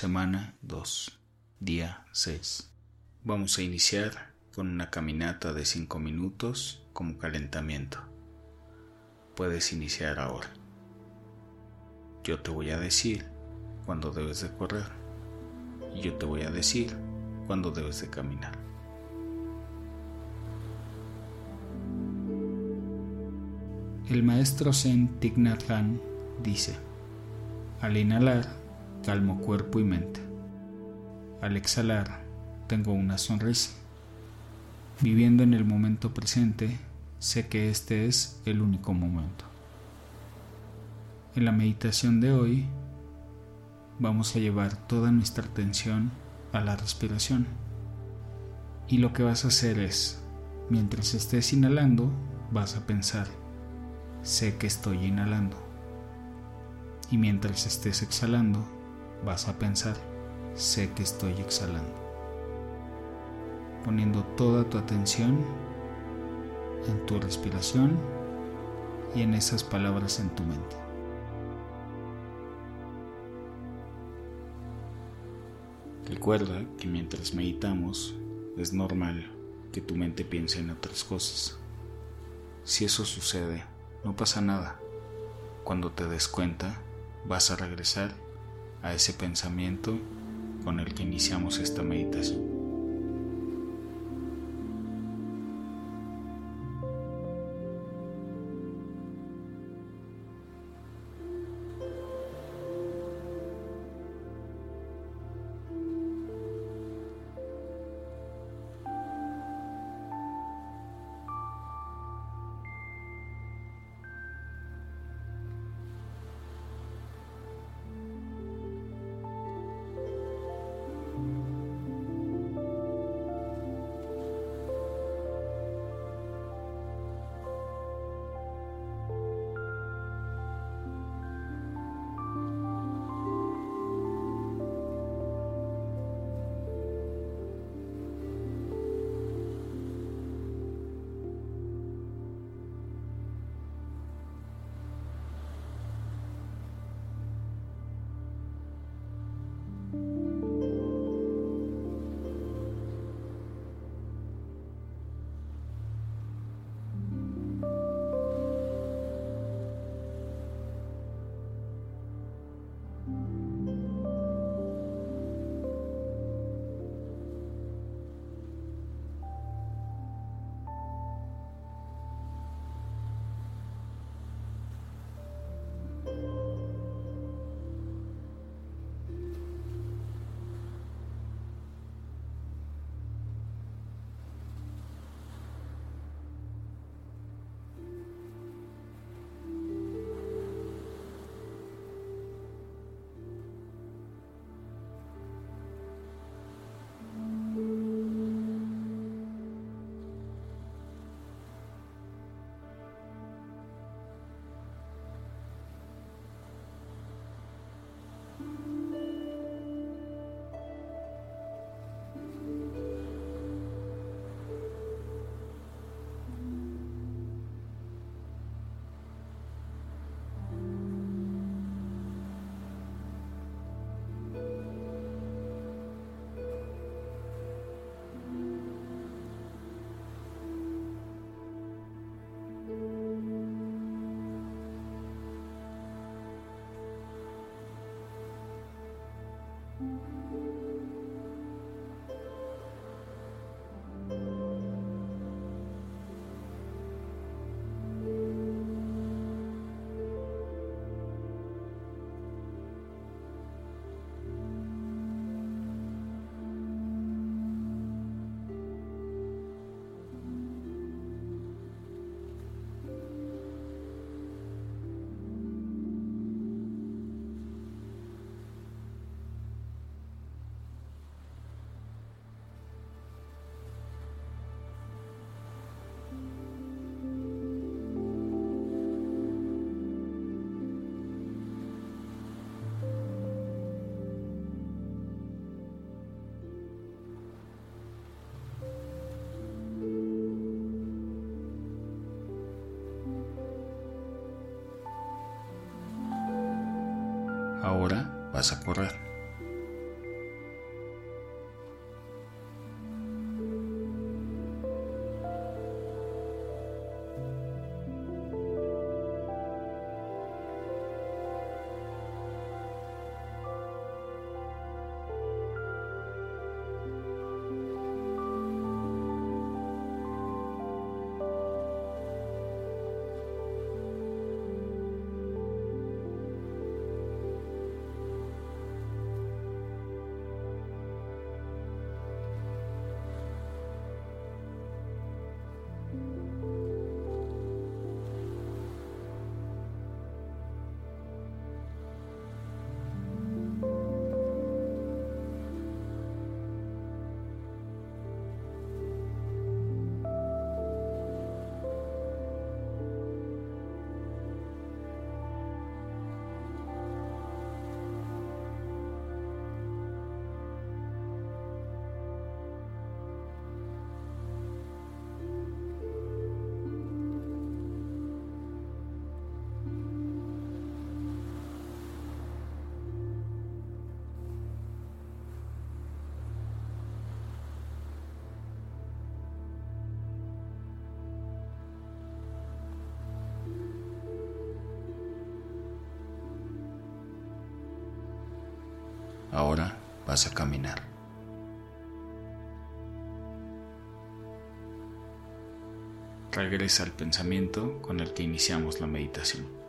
semana 2, día 6. Vamos a iniciar con una caminata de 5 minutos como calentamiento. Puedes iniciar ahora. Yo te voy a decir cuándo debes de correr y yo te voy a decir cuándo debes de caminar. El maestro Zen Thich Nhat Hanh dice, al inhalar, calmo cuerpo y mente. Al exhalar, tengo una sonrisa. Viviendo en el momento presente, sé que este es el único momento. En la meditación de hoy, vamos a llevar toda nuestra atención a la respiración. Y lo que vas a hacer es, mientras estés inhalando, vas a pensar, sé que estoy inhalando. Y mientras estés exhalando, vas a pensar, sé que estoy exhalando. Poniendo toda tu atención en tu respiración y en esas palabras en tu mente. Recuerda que mientras meditamos es normal que tu mente piense en otras cosas. Si eso sucede, no pasa nada. Cuando te des cuenta, vas a regresar a ese pensamiento con el que iniciamos esta meditación. a correr. Ahora vas a caminar. Regresa al pensamiento con el que iniciamos la meditación.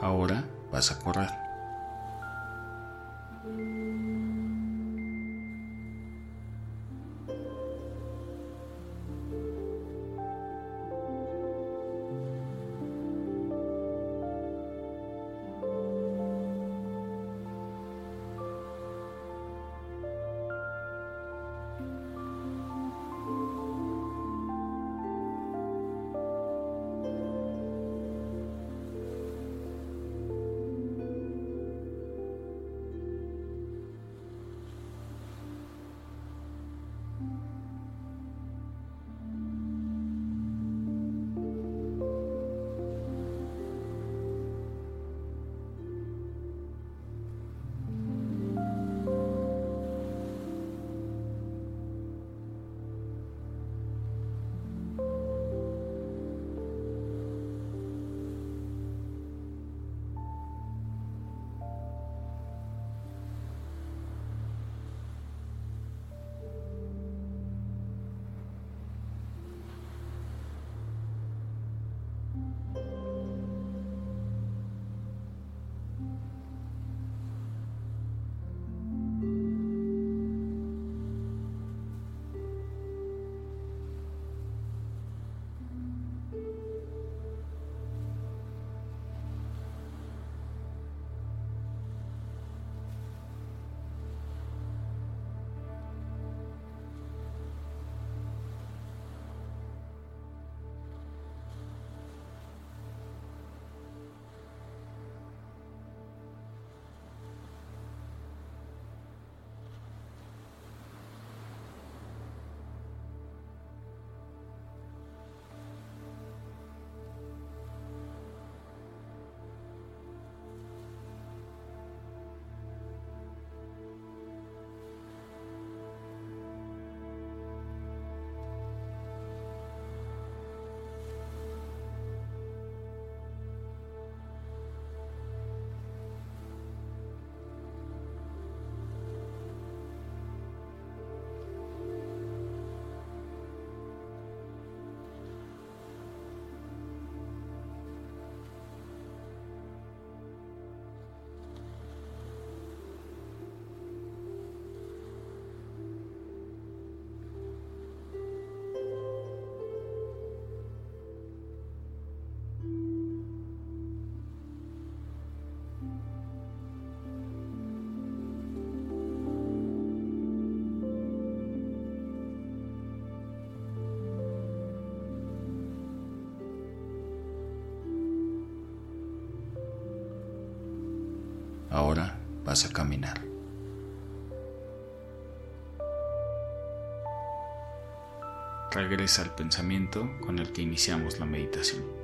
Ahora vas a correr. Vas a caminar. Regresa al pensamiento con el que iniciamos la meditación.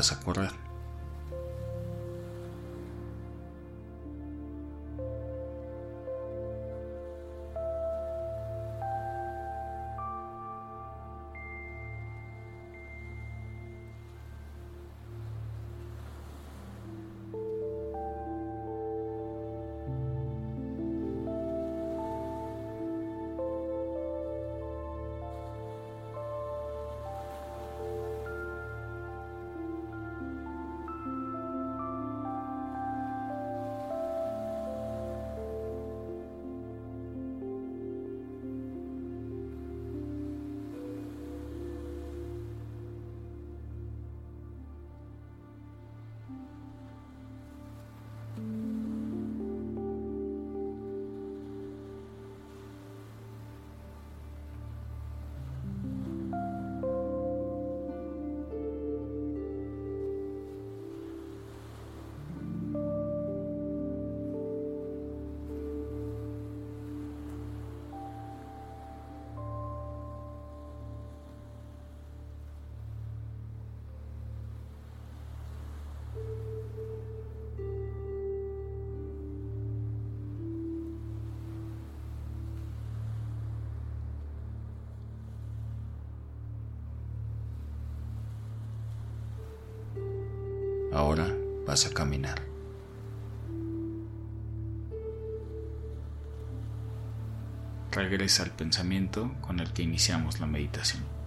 vas a correr. Vas a caminar. Regresa al pensamiento con el que iniciamos la meditación.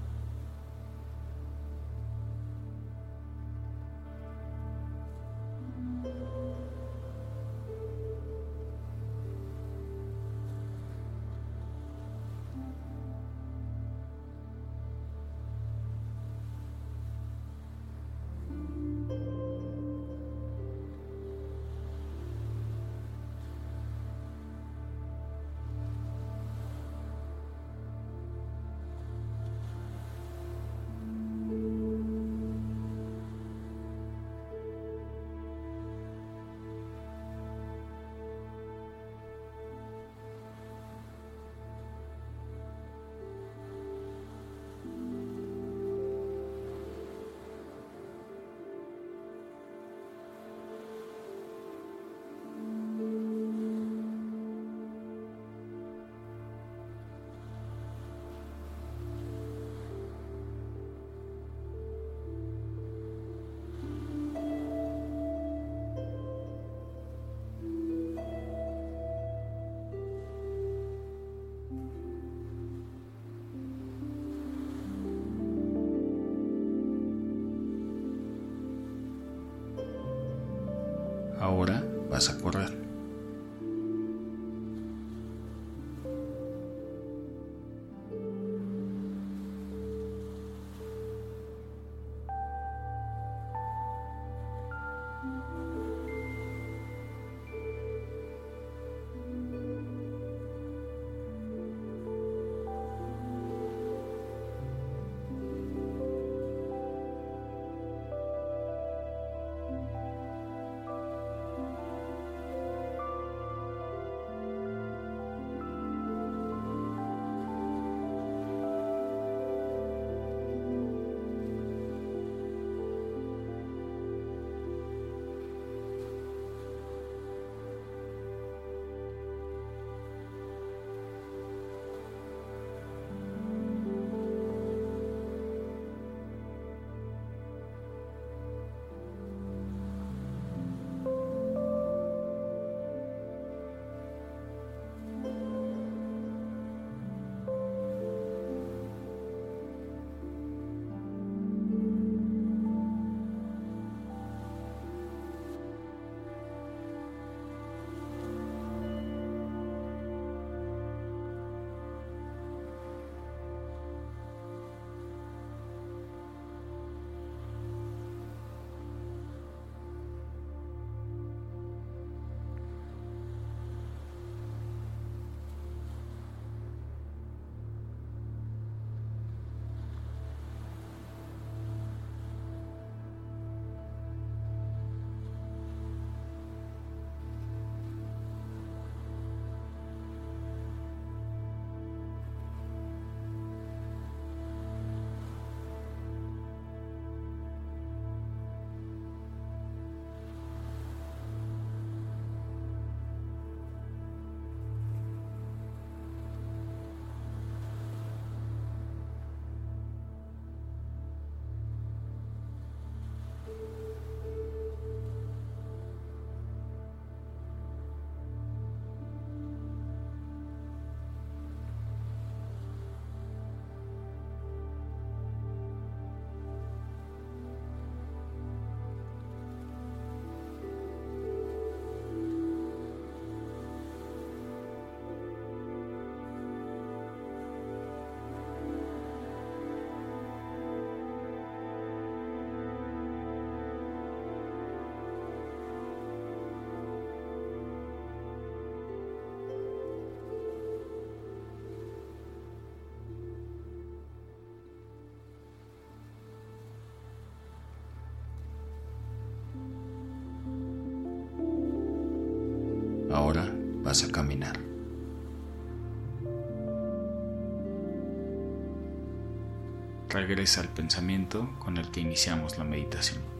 A correr. A caminar. Regresa al pensamiento con el que iniciamos la meditación.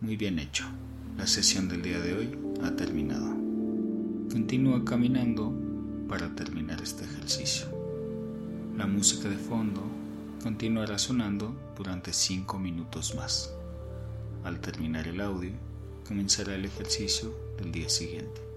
Muy bien hecho. La sesión del día de hoy ha terminado. Continúa caminando para terminar este ejercicio. La música de fondo continuará sonando durante 5 minutos más. Al terminar el audio, comenzará el ejercicio del día siguiente.